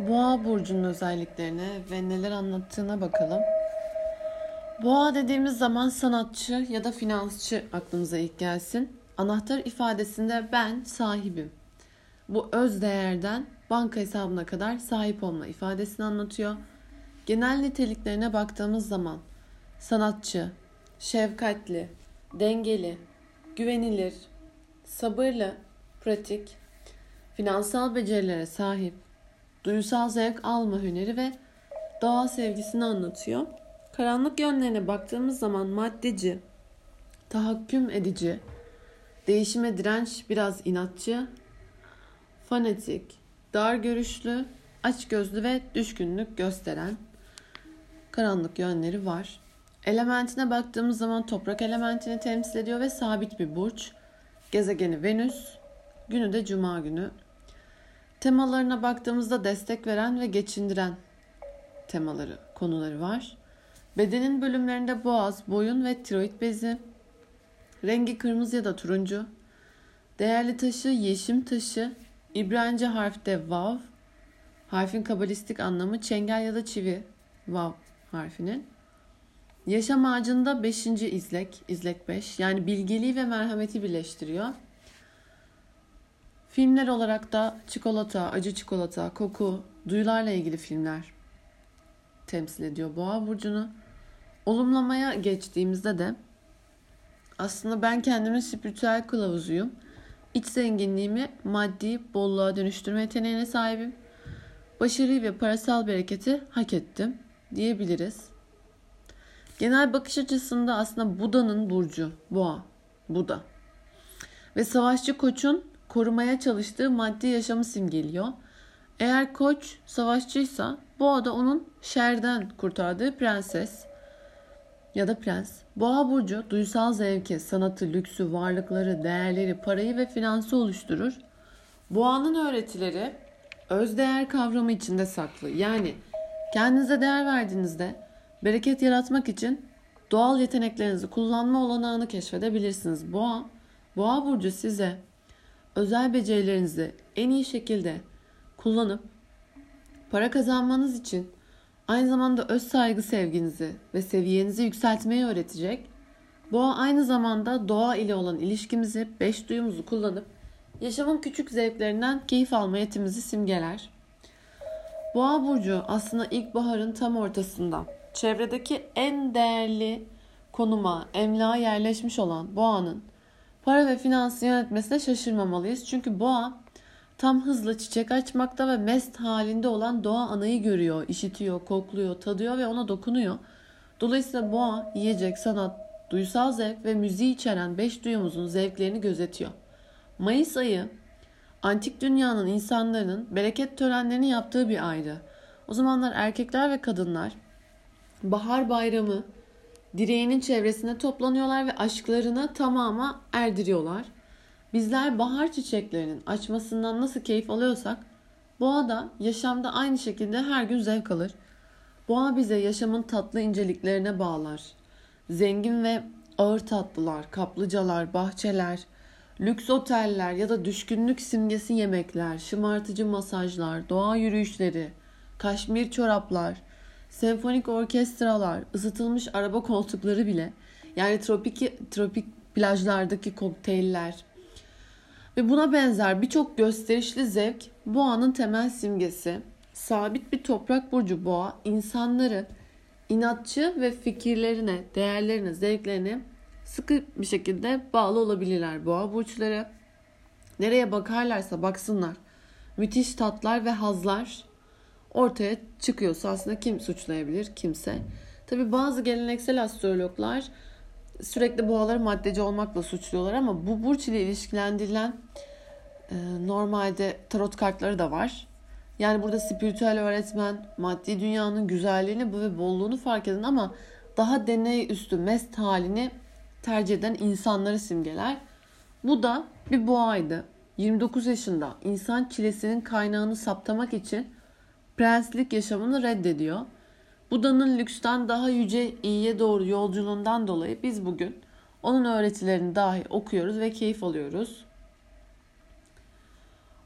Boğa burcunun özelliklerine ve neler anlattığına bakalım. Boğa dediğimiz zaman sanatçı ya da finansçı aklımıza ilk gelsin. Anahtar ifadesinde ben sahibim. Bu öz değerden banka hesabına kadar sahip olma ifadesini anlatıyor. Genel niteliklerine baktığımız zaman sanatçı, şefkatli, dengeli, güvenilir, sabırlı, pratik, finansal becerilere sahip, duysal zevk alma hüneri ve doğa sevgisini anlatıyor. Karanlık yönlerine baktığımız zaman maddeci, tahakküm edici, değişime direnç biraz inatçı, fanatik, dar görüşlü, açgözlü ve düşkünlük gösteren karanlık yönleri var. Elementine baktığımız zaman toprak elementini temsil ediyor ve sabit bir burç. Gezegeni Venüs, günü de Cuma günü. Temalarına baktığımızda destek veren ve geçindiren temaları, konuları var. Bedenin bölümlerinde boğaz, boyun ve tiroid bezi. Rengi kırmızı ya da turuncu. Değerli taşı yeşim taşı. İbranice harfte vav. Harfin kabalistik anlamı çengel ya da çivi. Vav harfinin. Yaşam ağacında 5. izlek, izlek 5. Yani bilgeliği ve merhameti birleştiriyor. Filmler olarak da çikolata, acı çikolata, koku, duyularla ilgili filmler temsil ediyor Boğa burcunu. Olumlamaya geçtiğimizde de aslında ben kendimin spiritüel kılavuzuyum. İç zenginliğimi maddi bolluğa dönüştürme yeteneğine sahibim. Başarıyı ve parasal bereketi hak ettim diyebiliriz. Genel bakış açısında aslında Buda'nın burcu, boğa, Buda. Ve savaşçı koçun korumaya çalıştığı maddi yaşamı simgeliyor. Eğer koç savaşçıysa boğa da onun şerden kurtardığı prenses ya da prens. Boğa burcu duysal zevki, sanatı, lüksü, varlıkları, değerleri, parayı ve finansı oluşturur. Boğanın öğretileri öz değer kavramı içinde saklı. Yani kendinize değer verdiğinizde bereket yaratmak için doğal yeteneklerinizi kullanma olanağını keşfedebilirsiniz. Boğa, Boğa burcu size özel becerilerinizi en iyi şekilde kullanıp para kazanmanız için aynı zamanda öz saygı sevginizi ve seviyenizi yükseltmeyi öğretecek. Boğa aynı zamanda doğa ile olan ilişkimizi, beş duyumuzu kullanıp yaşamın küçük zevklerinden keyif alma yetimizi simgeler. Boğa burcu aslında ilkbaharın tam ortasında çevredeki en değerli konuma, emlağa yerleşmiş olan boğanın para ve finansı yönetmesine şaşırmamalıyız. Çünkü boğa tam hızla çiçek açmakta ve mest halinde olan doğa anayı görüyor, işitiyor, kokluyor, tadıyor ve ona dokunuyor. Dolayısıyla boğa yiyecek, sanat, duysal zevk ve müziği içeren beş duyumuzun zevklerini gözetiyor. Mayıs ayı antik dünyanın insanların bereket törenlerini yaptığı bir aydı. O zamanlar erkekler ve kadınlar bahar bayramı direğinin çevresine toplanıyorlar ve aşklarını tamama erdiriyorlar. Bizler bahar çiçeklerinin açmasından nasıl keyif alıyorsak boğa da yaşamda aynı şekilde her gün zevk alır. Boğa bize yaşamın tatlı inceliklerine bağlar. Zengin ve ağır tatlılar, kaplıcalar, bahçeler, lüks oteller ya da düşkünlük simgesi yemekler, şımartıcı masajlar, doğa yürüyüşleri, kaşmir çoraplar, senfonik orkestralar, ısıtılmış araba koltukları bile yani tropik tropik plajlardaki kokteyller ve buna benzer birçok gösterişli zevk boğanın temel simgesi. Sabit bir toprak burcu boğa insanları inatçı ve fikirlerine, değerlerine, zevklerine sıkı bir şekilde bağlı olabilirler boğa burçları. Nereye bakarlarsa baksınlar. Müthiş tatlar ve hazlar ortaya çıkıyorsa aslında kim suçlayabilir? Kimse. Tabi bazı geleneksel astrologlar sürekli boğaları maddeci olmakla suçluyorlar ama bu burç ile ilişkilendirilen e, normalde tarot kartları da var. Yani burada spiritüel öğretmen maddi dünyanın güzelliğini ve bolluğunu fark eden ama daha deney üstü mest halini tercih eden insanları simgeler. Bu da bir boğaydı. 29 yaşında insan çilesinin kaynağını saptamak için prenslik yaşamını reddediyor. Buda'nın lüksten daha yüce iyiye doğru yolculuğundan dolayı biz bugün onun öğretilerini dahi okuyoruz ve keyif alıyoruz.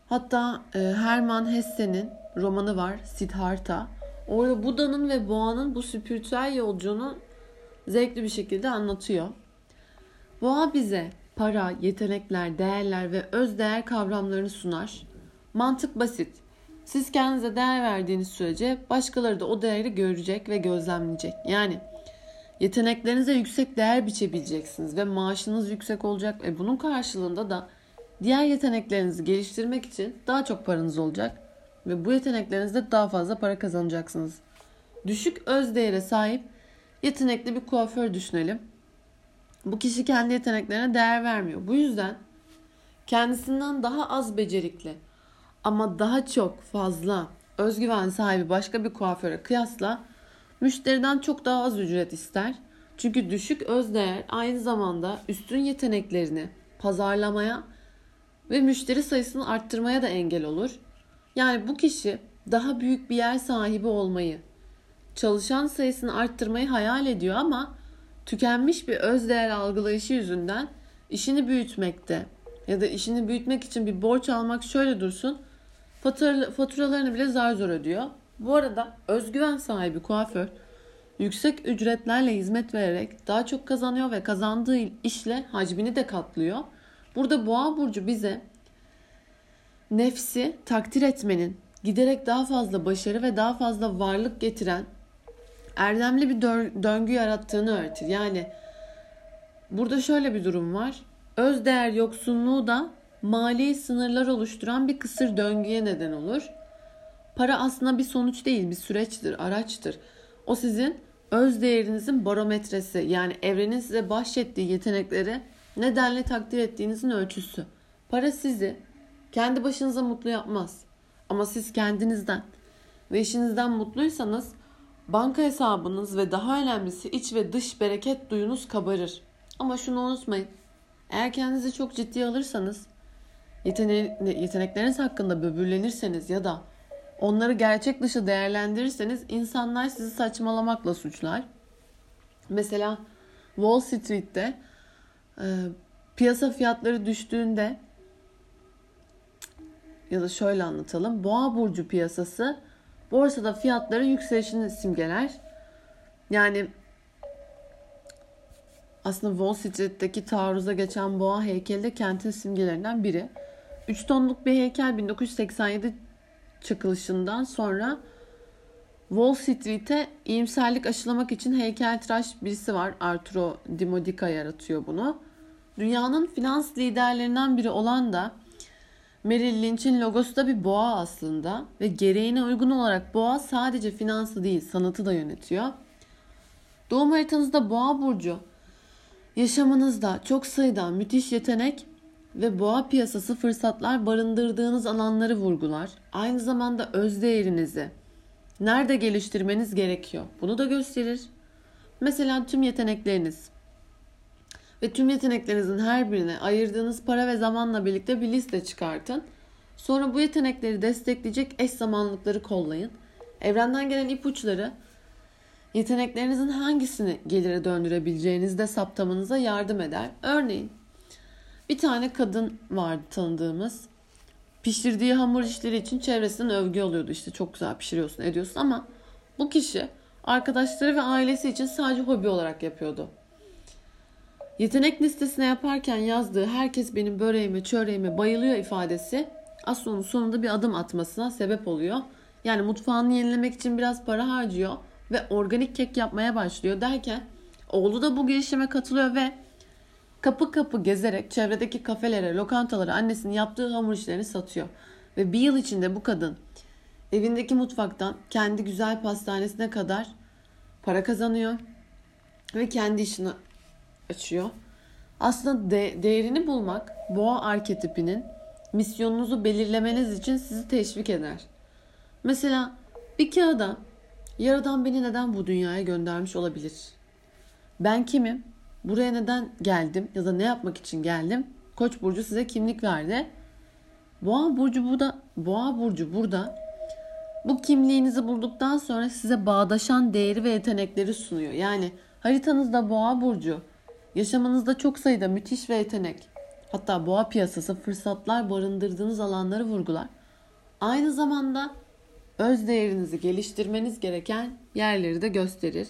Hatta e, Hermann Hesse'nin romanı var Siddhartha. Orada Buda'nın ve Boğa'nın bu spiritüel yolculuğunu zevkli bir şekilde anlatıyor. Boğa bize para, yetenekler, değerler ve öz değer kavramlarını sunar. Mantık basit. Siz kendinize değer verdiğiniz sürece başkaları da o değeri görecek ve gözlemleyecek. Yani yeteneklerinize yüksek değer biçebileceksiniz ve maaşınız yüksek olacak ve bunun karşılığında da diğer yeteneklerinizi geliştirmek için daha çok paranız olacak ve bu yeteneklerinizde daha fazla para kazanacaksınız. Düşük öz değere sahip yetenekli bir kuaför düşünelim. Bu kişi kendi yeteneklerine değer vermiyor. Bu yüzden kendisinden daha az becerikli ama daha çok fazla özgüven sahibi başka bir kuaföre kıyasla müşteriden çok daha az ücret ister. Çünkü düşük özdeğer aynı zamanda üstün yeteneklerini pazarlamaya ve müşteri sayısını arttırmaya da engel olur. Yani bu kişi daha büyük bir yer sahibi olmayı, çalışan sayısını arttırmayı hayal ediyor ama tükenmiş bir özdeğer algılayışı yüzünden işini büyütmekte ya da işini büyütmek için bir borç almak şöyle dursun faturalarını bile zar zor ödüyor. Bu arada özgüven sahibi kuaför yüksek ücretlerle hizmet vererek daha çok kazanıyor ve kazandığı işle hacmini de katlıyor. Burada boğa burcu bize nefsi takdir etmenin giderek daha fazla başarı ve daha fazla varlık getiren erdemli bir döngü yarattığını öğretir. Yani burada şöyle bir durum var. Öz değer yoksunluğu da mali sınırlar oluşturan bir kısır döngüye neden olur. Para aslında bir sonuç değil, bir süreçtir, araçtır. O sizin öz değerinizin barometresi yani evrenin size bahşettiği yetenekleri nedenle takdir ettiğinizin ölçüsü. Para sizi kendi başınıza mutlu yapmaz. Ama siz kendinizden ve işinizden mutluysanız banka hesabınız ve daha önemlisi iç ve dış bereket duyunuz kabarır. Ama şunu unutmayın. Eğer kendinizi çok ciddiye alırsanız, yetene yetenekleriniz hakkında böbürlenirseniz ya da onları gerçek dışı değerlendirirseniz insanlar sizi saçmalamakla suçlar. Mesela Wall Street'te e, piyasa fiyatları düştüğünde ya da şöyle anlatalım. Boğa burcu piyasası borsada fiyatların yükselişini simgeler. Yani aslında Wall Street'teki taarruza geçen boğa heykeli de kentin simgelerinden biri. 3 tonluk bir heykel 1987 çakılışından sonra Wall Street'e iyimserlik aşılamak için heykeltıraş birisi var. Arturo Di Modica yaratıyor bunu. Dünyanın finans liderlerinden biri olan da Merrill Lynch'in logosu da bir boğa aslında ve gereğine uygun olarak boğa sadece finansı değil sanatı da yönetiyor. Doğum haritanızda boğa burcu yaşamınızda çok sayıda müthiş yetenek ve boğa piyasası fırsatlar barındırdığınız alanları vurgular. Aynı zamanda öz değerinizi nerede geliştirmeniz gerekiyor bunu da gösterir. Mesela tüm yetenekleriniz ve tüm yeteneklerinizin her birine ayırdığınız para ve zamanla birlikte bir liste çıkartın. Sonra bu yetenekleri destekleyecek eş zamanlıkları kollayın. Evrenden gelen ipuçları yeteneklerinizin hangisini gelire döndürebileceğinizi de saptamanıza yardım eder. Örneğin bir tane kadın vardı tanıdığımız. Pişirdiği hamur işleri için çevresinden övgü alıyordu. İşte çok güzel pişiriyorsun ediyorsun ama bu kişi arkadaşları ve ailesi için sadece hobi olarak yapıyordu. Yetenek listesine yaparken yazdığı herkes benim böreğime, çöreğime bayılıyor ifadesi aslında onun sonunda bir adım atmasına sebep oluyor. Yani mutfağını yenilemek için biraz para harcıyor ve organik kek yapmaya başlıyor derken oğlu da bu girişime katılıyor ve kapı kapı gezerek çevredeki kafelere, lokantalara annesinin yaptığı hamur işlerini satıyor. Ve bir yıl içinde bu kadın evindeki mutfaktan kendi güzel pastanesine kadar para kazanıyor ve kendi işini açıyor. Aslında de, değerini bulmak boğa arketipinin misyonunuzu belirlemeniz için sizi teşvik eder. Mesela bir kağıda Yaradan beni neden bu dünyaya göndermiş olabilir? Ben kimim? Buraya neden geldim ya da ne yapmak için geldim? Koç burcu size kimlik verdi. Boğa burcu burada, Boğa burcu burada bu kimliğinizi bulduktan sonra size bağdaşan değeri ve yetenekleri sunuyor. Yani haritanızda Boğa burcu Yaşamınızda çok sayıda müthiş ve yetenek, hatta boğa piyasası fırsatlar barındırdığınız alanları vurgular. Aynı zamanda öz değerinizi geliştirmeniz gereken yerleri de gösterir.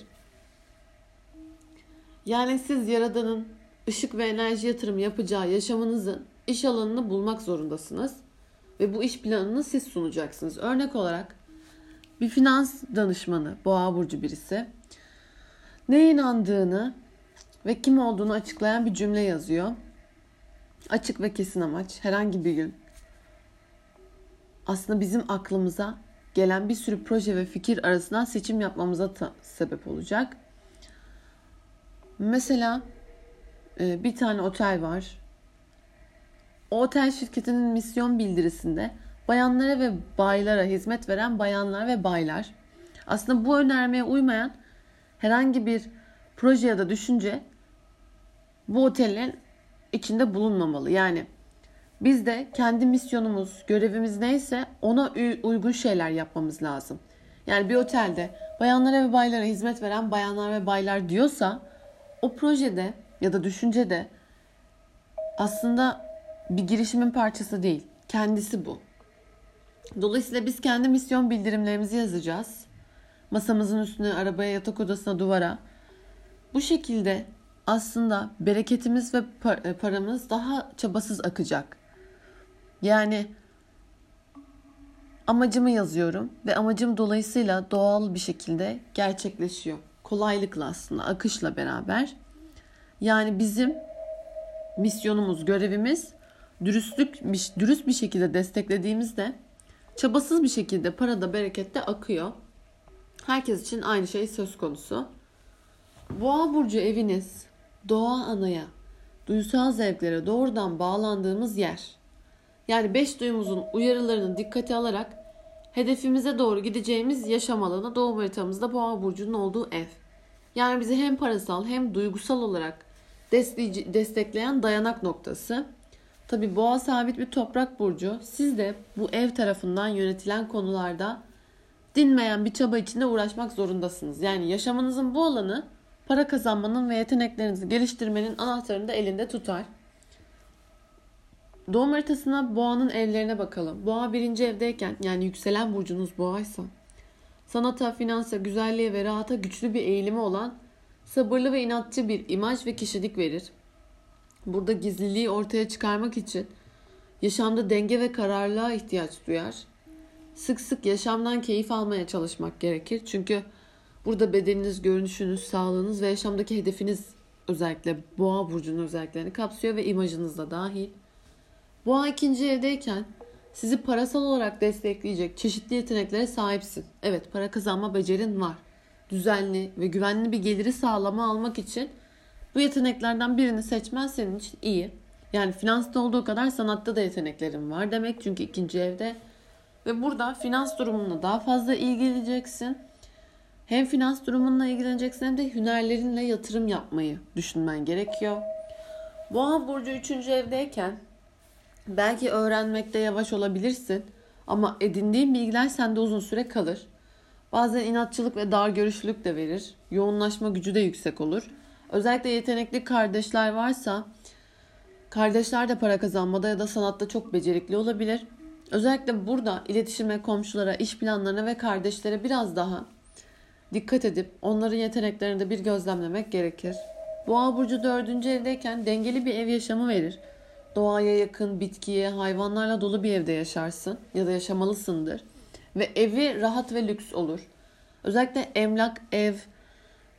Yani siz Yaradan'ın ışık ve enerji yatırım yapacağı yaşamınızın iş alanını bulmak zorundasınız. Ve bu iş planını siz sunacaksınız. Örnek olarak bir finans danışmanı, boğa burcu birisi neye inandığını ve kim olduğunu açıklayan bir cümle yazıyor. Açık ve kesin amaç herhangi bir gün aslında bizim aklımıza gelen bir sürü proje ve fikir arasından seçim yapmamıza sebep olacak. Mesela e, bir tane otel var. O otel şirketinin misyon bildirisinde bayanlara ve baylara hizmet veren bayanlar ve baylar. Aslında bu önermeye uymayan herhangi bir proje ya da düşünce bu otelin içinde bulunmamalı. Yani biz de kendi misyonumuz, görevimiz neyse ona uygun şeyler yapmamız lazım. Yani bir otelde bayanlara ve baylara hizmet veren bayanlar ve baylar diyorsa o projede ya da düşüncede aslında bir girişimin parçası değil. Kendisi bu. Dolayısıyla biz kendi misyon bildirimlerimizi yazacağız. Masamızın üstüne, arabaya, yatak odasına, duvara. Bu şekilde aslında bereketimiz ve e, paramız daha çabasız akacak. Yani amacımı yazıyorum ve amacım dolayısıyla doğal bir şekilde gerçekleşiyor. Kolaylıkla aslında, akışla beraber. Yani bizim misyonumuz, görevimiz dürüstlük dürüst bir şekilde desteklediğimizde çabasız bir şekilde parada berekette akıyor. Herkes için aynı şey söz konusu. Boğa burcu eviniz doğa anaya, duysal zevklere doğrudan bağlandığımız yer. Yani beş duyumuzun uyarılarını dikkate alarak hedefimize doğru gideceğimiz yaşam alanı doğum haritamızda boğa burcunun olduğu ev. Yani bizi hem parasal hem duygusal olarak destekleyen dayanak noktası. Tabi boğa sabit bir toprak burcu. Siz de bu ev tarafından yönetilen konularda dinmeyen bir çaba içinde uğraşmak zorundasınız. Yani yaşamınızın bu alanı para kazanmanın ve yeteneklerinizi geliştirmenin anahtarını da elinde tutar. Doğum haritasına boğanın evlerine bakalım. Boğa birinci evdeyken yani yükselen burcunuz boğaysa sanata, finansa, güzelliğe ve rahata güçlü bir eğilimi olan sabırlı ve inatçı bir imaj ve kişilik verir. Burada gizliliği ortaya çıkarmak için yaşamda denge ve kararlılığa ihtiyaç duyar. Sık sık yaşamdan keyif almaya çalışmak gerekir. Çünkü burada bedeniniz, görünüşünüz, sağlığınız ve yaşamdaki hedefiniz özellikle boğa burcunun özelliklerini kapsıyor ve imajınız da dahil. Boğa ikinci evdeyken sizi parasal olarak destekleyecek çeşitli yeteneklere sahipsin. Evet para kazanma becerin var. Düzenli ve güvenli bir geliri sağlama almak için bu yeteneklerden birini seçmen senin için iyi. Yani finansta olduğu kadar sanatta da yeteneklerin var demek. Çünkü ikinci evde ve burada finans durumunla daha fazla ilgileneceksin. Hem finans durumunla ilgileneceksin hem de hünerlerinle yatırım yapmayı düşünmen gerekiyor. Boğa burcu 3. evdeyken belki öğrenmekte yavaş olabilirsin ama edindiğin bilgiler sende uzun süre kalır. Bazen inatçılık ve dar görüşlülük de verir. Yoğunlaşma gücü de yüksek olur. Özellikle yetenekli kardeşler varsa kardeşler de para kazanmada ya da sanatta çok becerikli olabilir. Özellikle burada iletişime, komşulara, iş planlarına ve kardeşlere biraz daha dikkat edip onların yeteneklerini de bir gözlemlemek gerekir. Boğa burcu dördüncü evdeyken dengeli bir ev yaşamı verir. Doğaya yakın, bitkiye, hayvanlarla dolu bir evde yaşarsın ya da yaşamalısındır. Ve evi rahat ve lüks olur. Özellikle emlak, ev,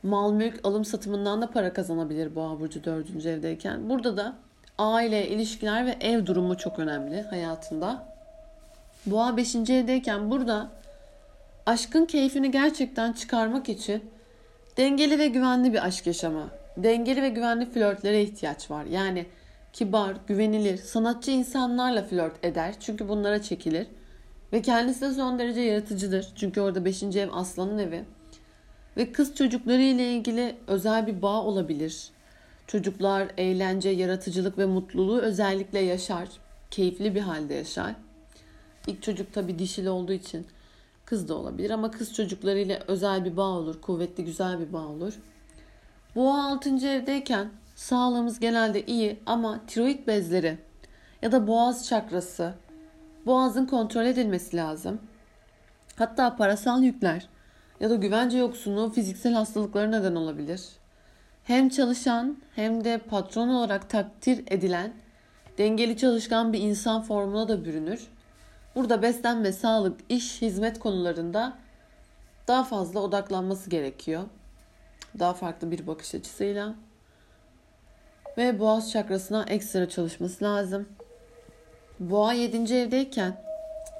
mal mülk alım satımından da para kazanabilir boğa burcu dördüncü evdeyken. Burada da aile, ilişkiler ve ev durumu çok önemli hayatında. Boğa beşinci evdeyken burada aşkın keyfini gerçekten çıkarmak için dengeli ve güvenli bir aşk yaşama, dengeli ve güvenli flörtlere ihtiyaç var. Yani kibar, güvenilir, sanatçı insanlarla flört eder. Çünkü bunlara çekilir. Ve kendisi de son derece yaratıcıdır. Çünkü orada 5. ev aslanın evi. Ve kız çocukları ile ilgili özel bir bağ olabilir. Çocuklar eğlence, yaratıcılık ve mutluluğu özellikle yaşar. Keyifli bir halde yaşar. İlk çocuk tabii dişili olduğu için kız da olabilir ama kız çocuklarıyla özel bir bağ olur. Kuvvetli, güzel bir bağ olur. Boğa 6. evdeyken sağlığımız genelde iyi ama tiroid bezleri ya da boğaz çakrası, boğazın kontrol edilmesi lazım. Hatta parasal yükler ya da güvence yoksunluğu fiziksel hastalıklara neden olabilir. Hem çalışan hem de patron olarak takdir edilen dengeli çalışkan bir insan formuna da bürünür. Burada beslenme, sağlık, iş, hizmet konularında daha fazla odaklanması gerekiyor. Daha farklı bir bakış açısıyla. Ve boğaz çakrasına ekstra çalışması lazım. Boğa 7. evdeyken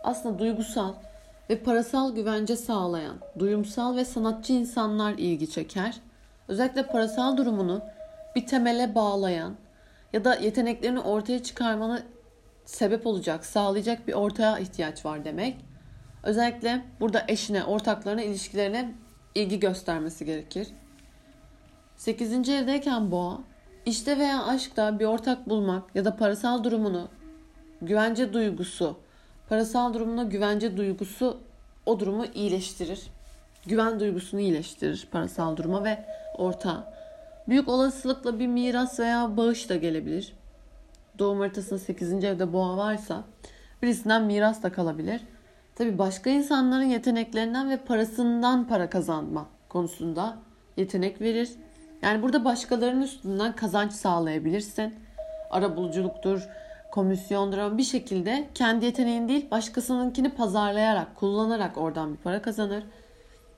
aslında duygusal ve parasal güvence sağlayan, duyumsal ve sanatçı insanlar ilgi çeker. Özellikle parasal durumunu bir temele bağlayan ya da yeteneklerini ortaya çıkarmanı sebep olacak, sağlayacak bir ortaya ihtiyaç var demek. Özellikle burada eşine, ortaklarına, ilişkilerine ilgi göstermesi gerekir. 8. evdeyken boğa, işte veya aşkta bir ortak bulmak ya da parasal durumunu, güvence duygusu, parasal durumuna güvence duygusu o durumu iyileştirir. Güven duygusunu iyileştirir parasal duruma ve ortağa. Büyük olasılıkla bir miras veya bağış da gelebilir. Doğum haritasında 8. evde boğa varsa birisinden miras da kalabilir. Tabi başka insanların yeteneklerinden ve parasından para kazanma konusunda yetenek verir. Yani burada başkalarının üstünden kazanç sağlayabilirsin. Arabuluculuktur, komisyondur ama bir şekilde kendi yeteneğin değil başkasınınkini pazarlayarak, kullanarak oradan bir para kazanır.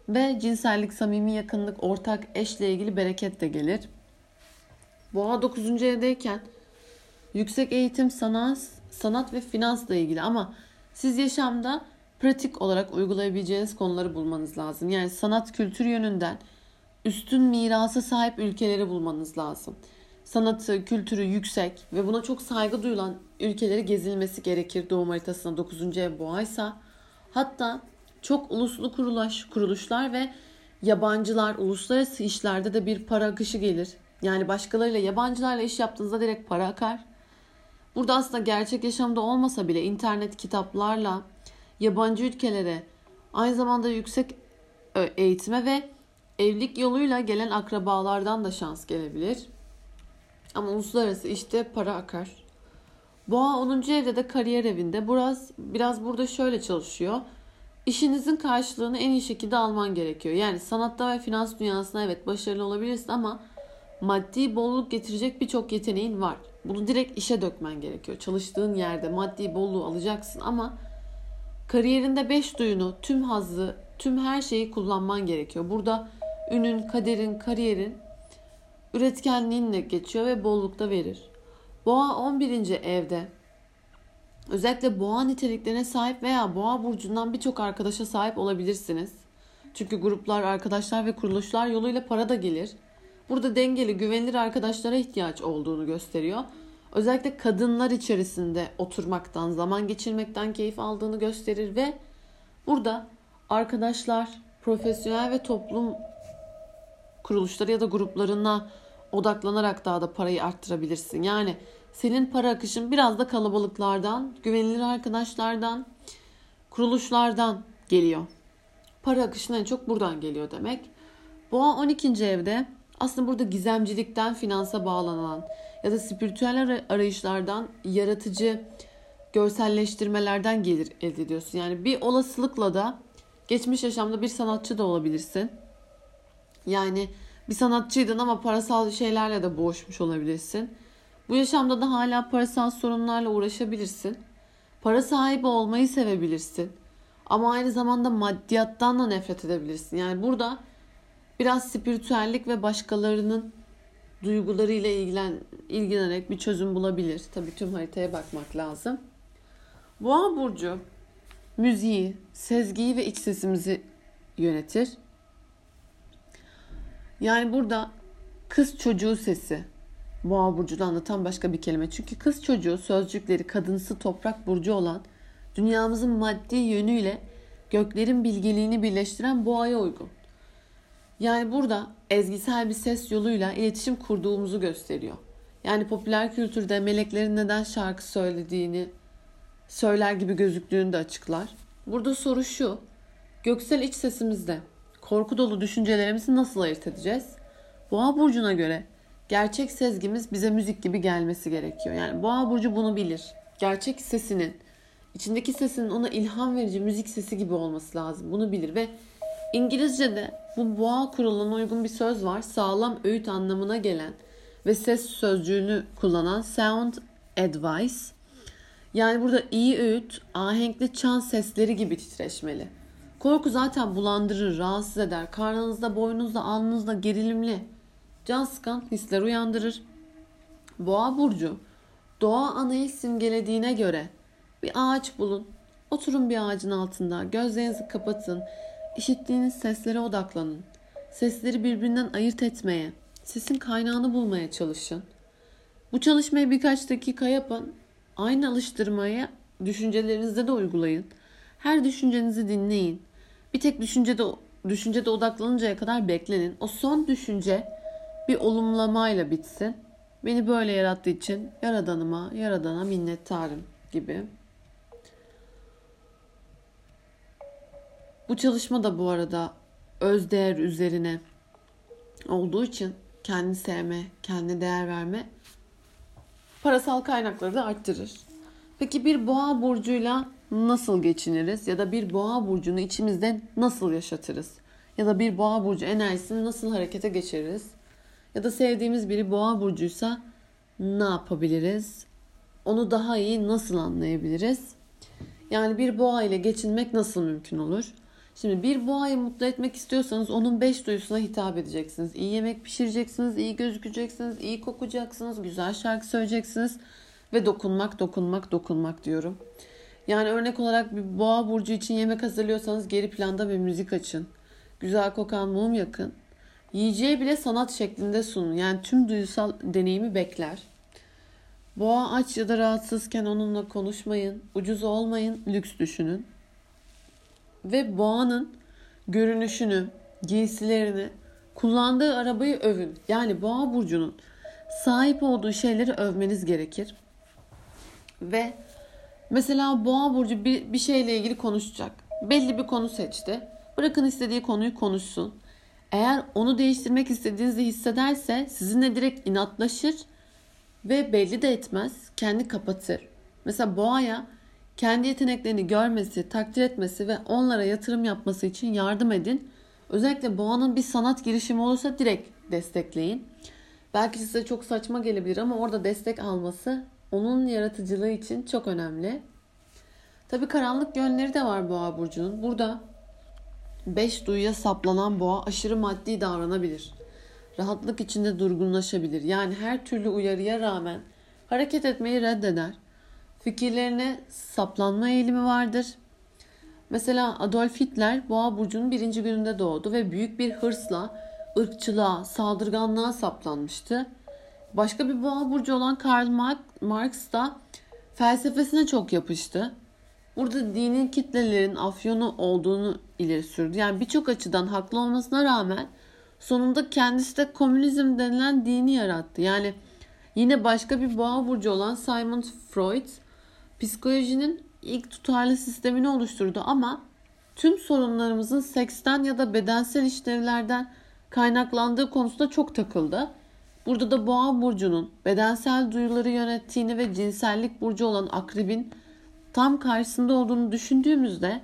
Ve cinsellik, samimi yakınlık, ortak eşle ilgili bereket de gelir. Boğa 9. evdeyken yüksek eğitim, sanat, sanat ve finansla ilgili ama siz yaşamda pratik olarak uygulayabileceğiniz konuları bulmanız lazım. Yani sanat kültür yönünden üstün mirasa sahip ülkeleri bulmanız lazım. Sanatı, kültürü yüksek ve buna çok saygı duyulan ülkeleri gezilmesi gerekir doğum haritasına 9. ev boğaysa. Hatta çok uluslu kuruluş, kuruluşlar ve yabancılar uluslararası işlerde de bir para akışı gelir. Yani başkalarıyla yabancılarla iş yaptığınızda direkt para akar. Burada aslında gerçek yaşamda olmasa bile internet kitaplarla yabancı ülkelere aynı zamanda yüksek eğitime ve evlilik yoluyla gelen akrabalardan da şans gelebilir. Ama uluslararası işte para akar. Boğa 10. evde de kariyer evinde. Biraz biraz burada şöyle çalışıyor. İşinizin karşılığını en iyi şekilde alman gerekiyor. Yani sanatta ve finans dünyasında evet başarılı olabilirsin ama maddi bolluk getirecek birçok yeteneğin var. Bunu direkt işe dökmen gerekiyor. Çalıştığın yerde maddi bolluğu alacaksın ama kariyerinde beş duyunu, tüm hazzı, tüm her şeyi kullanman gerekiyor. Burada ünün, kaderin, kariyerin üretkenliğinle geçiyor ve bollukta verir. Boğa 11. evde özellikle boğa niteliklerine sahip veya boğa burcundan birçok arkadaşa sahip olabilirsiniz. Çünkü gruplar, arkadaşlar ve kuruluşlar yoluyla para da gelir. Burada dengeli, güvenilir arkadaşlara ihtiyaç olduğunu gösteriyor. Özellikle kadınlar içerisinde oturmaktan, zaman geçirmekten keyif aldığını gösterir ve burada arkadaşlar, profesyonel ve toplum kuruluşları ya da gruplarına odaklanarak daha da parayı arttırabilirsin. Yani senin para akışın biraz da kalabalıklardan, güvenilir arkadaşlardan, kuruluşlardan geliyor. Para akışın en çok buradan geliyor demek. Boğa 12. evde aslında burada gizemcilikten finansa bağlanan ya da spiritüel arayışlardan yaratıcı görselleştirmelerden gelir elde ediyorsun. Yani bir olasılıkla da geçmiş yaşamda bir sanatçı da olabilirsin. Yani bir sanatçıydın ama parasal şeylerle de boğuşmuş olabilirsin. Bu yaşamda da hala parasal sorunlarla uğraşabilirsin. Para sahibi olmayı sevebilirsin. Ama aynı zamanda maddiyattan da nefret edebilirsin. Yani burada biraz spiritüellik ve başkalarının duygularıyla ilgilen, ilgilenerek bir çözüm bulabilir. Tabii tüm haritaya bakmak lazım. Boğa burcu müziği, sezgiyi ve iç sesimizi yönetir. Yani burada kız çocuğu sesi Boğa burcunu anlatan başka bir kelime. Çünkü kız çocuğu sözcükleri kadınsı toprak burcu olan dünyamızın maddi yönüyle göklerin bilgeliğini birleştiren boğaya uygun. Yani burada ezgisel bir ses yoluyla iletişim kurduğumuzu gösteriyor. Yani popüler kültürde meleklerin neden şarkı söylediğini söyler gibi gözüktüğünü de açıklar. Burada soru şu. Göksel iç sesimizde korku dolu düşüncelerimizi nasıl ayırt edeceğiz? Boğa burcuna göre gerçek sezgimiz bize müzik gibi gelmesi gerekiyor. Yani Boğa burcu bunu bilir. Gerçek sesinin içindeki sesinin ona ilham verici müzik sesi gibi olması lazım. Bunu bilir ve İngilizce'de bu boğa kuralına uygun bir söz var. Sağlam öğüt anlamına gelen ve ses sözcüğünü kullanan sound advice. Yani burada iyi öğüt, ahenkli çan sesleri gibi titreşmeli. Korku zaten bulandırır, rahatsız eder. Karnınızda, boynunuzda, alnınızda gerilimli, can sıkan hisler uyandırır. Boğa burcu doğa anayı simgelediğine göre bir ağaç bulun. Oturun bir ağacın altında. Gözlerinizi kapatın. İşittiğiniz seslere odaklanın. Sesleri birbirinden ayırt etmeye, sesin kaynağını bulmaya çalışın. Bu çalışmayı birkaç dakika yapın. Aynı alıştırmayı düşüncelerinizde de uygulayın. Her düşüncenizi dinleyin. Bir tek düşüncede düşüncede odaklanıncaya kadar beklenin. O son düşünce bir olumlamayla bitsin. Beni böyle yarattığı için yaradanıma, yaradana minnettarım gibi. Bu çalışma da bu arada öz değer üzerine olduğu için kendi sevme, kendi değer verme parasal kaynakları da arttırır. Peki bir boğa burcuyla nasıl geçiniriz ya da bir boğa burcunu içimizde nasıl yaşatırız? Ya da bir boğa burcu enerjisini nasıl harekete geçiririz? Ya da sevdiğimiz biri boğa burcuysa ne yapabiliriz? Onu daha iyi nasıl anlayabiliriz? Yani bir boğa ile geçinmek nasıl mümkün olur? Şimdi bir boğayı mutlu etmek istiyorsanız onun beş duyusuna hitap edeceksiniz. İyi yemek pişireceksiniz, iyi gözükeceksiniz, iyi kokacaksınız, güzel şarkı söyleyeceksiniz ve dokunmak, dokunmak, dokunmak diyorum. Yani örnek olarak bir boğa burcu için yemek hazırlıyorsanız geri planda bir müzik açın. Güzel kokan mum yakın. Yiyeceği bile sanat şeklinde sunun. Yani tüm duysal deneyimi bekler. Boğa aç ya da rahatsızken onunla konuşmayın. Ucuz olmayın, lüks düşünün ve boğanın görünüşünü, giysilerini, kullandığı arabayı övün. Yani boğa burcunun sahip olduğu şeyleri övmeniz gerekir. Ve mesela boğa burcu bir, bir şeyle ilgili konuşacak. Belli bir konu seçti. Bırakın istediği konuyu konuşsun. Eğer onu değiştirmek istediğinizi hissederse sizinle direkt inatlaşır ve belli de etmez. Kendi kapatır. Mesela boğaya kendi yeteneklerini görmesi, takdir etmesi ve onlara yatırım yapması için yardım edin. Özellikle boğanın bir sanat girişimi olursa direkt destekleyin. Belki size çok saçma gelebilir ama orada destek alması onun yaratıcılığı için çok önemli. Tabii karanlık yönleri de var boğa burcunun. Burada beş duyuya saplanan boğa aşırı maddi davranabilir. Rahatlık içinde durgunlaşabilir. Yani her türlü uyarıya rağmen hareket etmeyi reddeder fikirlerine saplanma eğilimi vardır. Mesela Adolf Hitler Boğa burcunun birinci gününde doğdu ve büyük bir hırsla ırkçılığa, saldırganlığa saplanmıştı. Başka bir boğa burcu olan Karl Marx da felsefesine çok yapıştı. Burada dinin kitlelerin afyonu olduğunu ileri sürdü. Yani birçok açıdan haklı olmasına rağmen sonunda kendisi de komünizm denilen dini yarattı. Yani yine başka bir boğa burcu olan Simon Freud psikolojinin ilk tutarlı sistemini oluşturdu ama tüm sorunlarımızın seksten ya da bedensel işlevlerden kaynaklandığı konusunda çok takıldı. Burada da boğa burcunun bedensel duyuları yönettiğini ve cinsellik burcu olan akrebin tam karşısında olduğunu düşündüğümüzde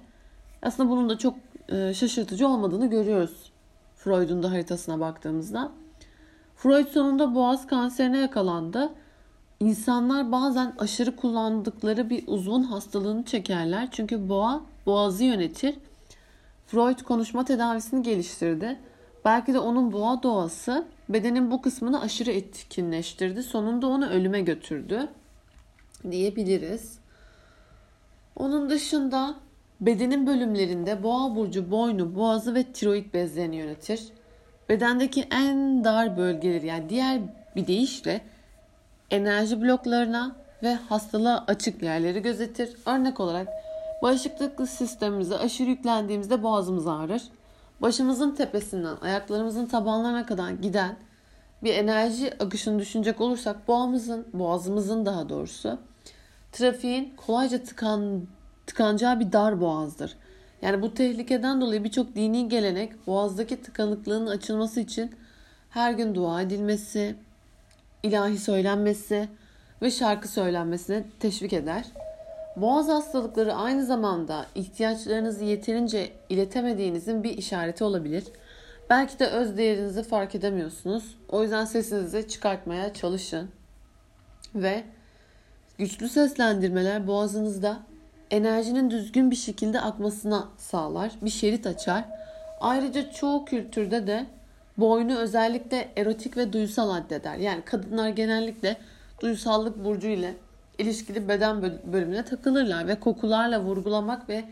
aslında bunun da çok e, şaşırtıcı olmadığını görüyoruz. Freud'un da haritasına baktığımızda. Freud sonunda boğaz kanserine yakalandı İnsanlar bazen aşırı kullandıkları bir uzun hastalığını çekerler. Çünkü boğa boğazı yönetir. Freud konuşma tedavisini geliştirdi. Belki de onun boğa doğası bedenin bu kısmını aşırı etkinleştirdi. Sonunda onu ölüme götürdü diyebiliriz. Onun dışında bedenin bölümlerinde boğa burcu boynu, boğazı ve tiroid bezlerini yönetir. Bedendeki en dar bölgeleri yani diğer bir deyişle enerji bloklarına ve hastalığa açık yerleri gözetir. Örnek olarak bağışıklık sistemimize aşırı yüklendiğimizde boğazımız ağrır. Başımızın tepesinden ayaklarımızın tabanlarına kadar giden bir enerji akışını düşünecek olursak boğazımızın, boğazımızın daha doğrusu trafiğin kolayca tıkan, tıkanacağı bir dar boğazdır. Yani bu tehlikeden dolayı birçok dini gelenek boğazdaki tıkanıklığın açılması için her gün dua edilmesi, ilahi söylenmesi ve şarkı söylenmesine teşvik eder. Boğaz hastalıkları aynı zamanda ihtiyaçlarınızı yeterince iletemediğinizin bir işareti olabilir. Belki de öz değerinizi fark edemiyorsunuz. O yüzden sesinizi çıkartmaya çalışın. Ve güçlü seslendirmeler boğazınızda enerjinin düzgün bir şekilde akmasına sağlar. Bir şerit açar. Ayrıca çoğu kültürde de boynu özellikle erotik ve duysal addeder. Yani kadınlar genellikle duysallık burcu ile ilişkili beden bölümüne takılırlar ve kokularla vurgulamak ve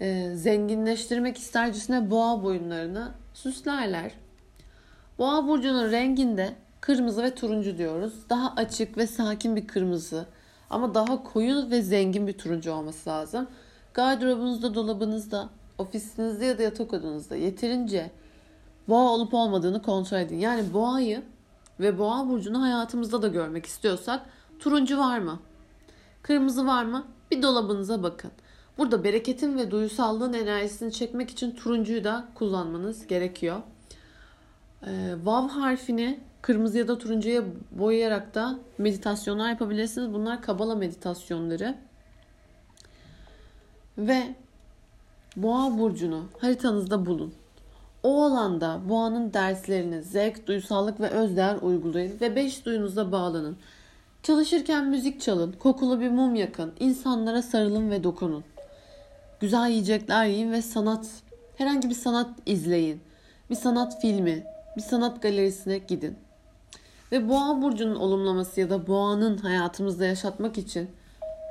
e, zenginleştirmek istercesine boğa boyunlarını süslerler. Boğa burcunun renginde kırmızı ve turuncu diyoruz. Daha açık ve sakin bir kırmızı ama daha koyu ve zengin bir turuncu olması lazım. Gardırobunuzda, dolabınızda, ofisinizde ya da yatak odanızda yeterince boğa olup olmadığını kontrol edin. Yani boğayı ve boğa burcunu hayatımızda da görmek istiyorsak turuncu var mı? Kırmızı var mı? Bir dolabınıza bakın. Burada bereketin ve duysallığın enerjisini çekmek için turuncuyu da kullanmanız gerekiyor. Ee, Vav harfini kırmızı ya da turuncuya boyayarak da meditasyonlar yapabilirsiniz. Bunlar kabala meditasyonları. Ve boğa burcunu haritanızda bulun. O alanda boğanın derslerini zevk, duysallık ve özdeğer uygulayın ve beş duyunuzda bağlanın. Çalışırken müzik çalın, kokulu bir mum yakın, insanlara sarılın ve dokunun. Güzel yiyecekler yiyin ve sanat, herhangi bir sanat izleyin. Bir sanat filmi, bir sanat galerisine gidin. Ve boğa burcunun olumlaması ya da boğanın hayatımızda yaşatmak için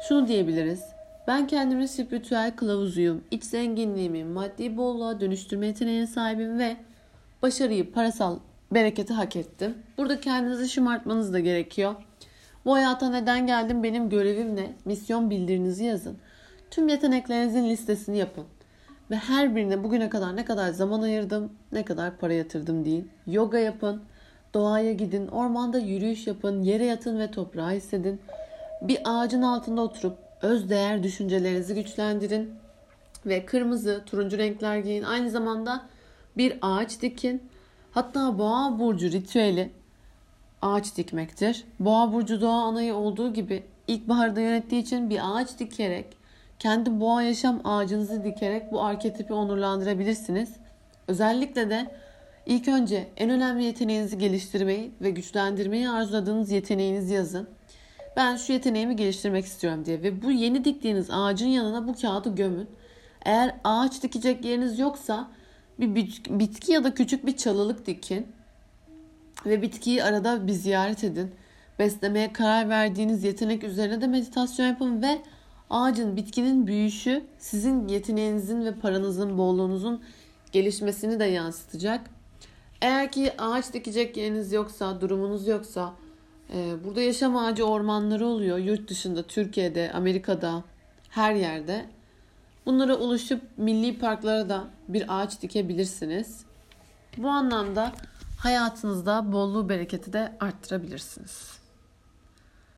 şunu diyebiliriz. Ben kendimi spiritüel kılavuzuyum. İç zenginliğimi maddi bolluğa dönüştürme yeteneğine sahibim ve başarıyı, parasal bereketi hak ettim. Burada kendinizi şımartmanız da gerekiyor. Bu hayata neden geldim benim görevim ne? Misyon bildirinizi yazın. Tüm yeteneklerinizin listesini yapın. Ve her birine bugüne kadar ne kadar zaman ayırdım, ne kadar para yatırdım deyin. Yoga yapın, doğaya gidin, ormanda yürüyüş yapın, yere yatın ve toprağı hissedin. Bir ağacın altında oturup öz değer düşüncelerinizi güçlendirin. Ve kırmızı, turuncu renkler giyin. Aynı zamanda bir ağaç dikin. Hatta boğa burcu ritüeli ağaç dikmektir. Boğa burcu doğa anayı olduğu gibi ilkbaharda yönettiği için bir ağaç dikerek kendi boğa yaşam ağacınızı dikerek bu arketipi onurlandırabilirsiniz. Özellikle de ilk önce en önemli yeteneğinizi geliştirmeyi ve güçlendirmeyi arzuladığınız yeteneğinizi yazın. Ben şu yeteneğimi geliştirmek istiyorum diye ve bu yeni diktiğiniz ağacın yanına bu kağıdı gömün. Eğer ağaç dikecek yeriniz yoksa bir bitki ya da küçük bir çalılık dikin ve bitkiyi arada bir ziyaret edin. Beslemeye karar verdiğiniz yetenek üzerine de meditasyon yapın ve ağacın, bitkinin büyüyüşü sizin yeteneğinizin ve paranızın, bolluğunuzun gelişmesini de yansıtacak. Eğer ki ağaç dikecek yeriniz yoksa, durumunuz yoksa, e, burada yaşam ağacı ormanları oluyor. Yurt dışında, Türkiye'de, Amerika'da, her yerde. Bunlara ulaşıp milli parklara da bir ağaç dikebilirsiniz. Bu anlamda hayatınızda bolluğu bereketi de arttırabilirsiniz.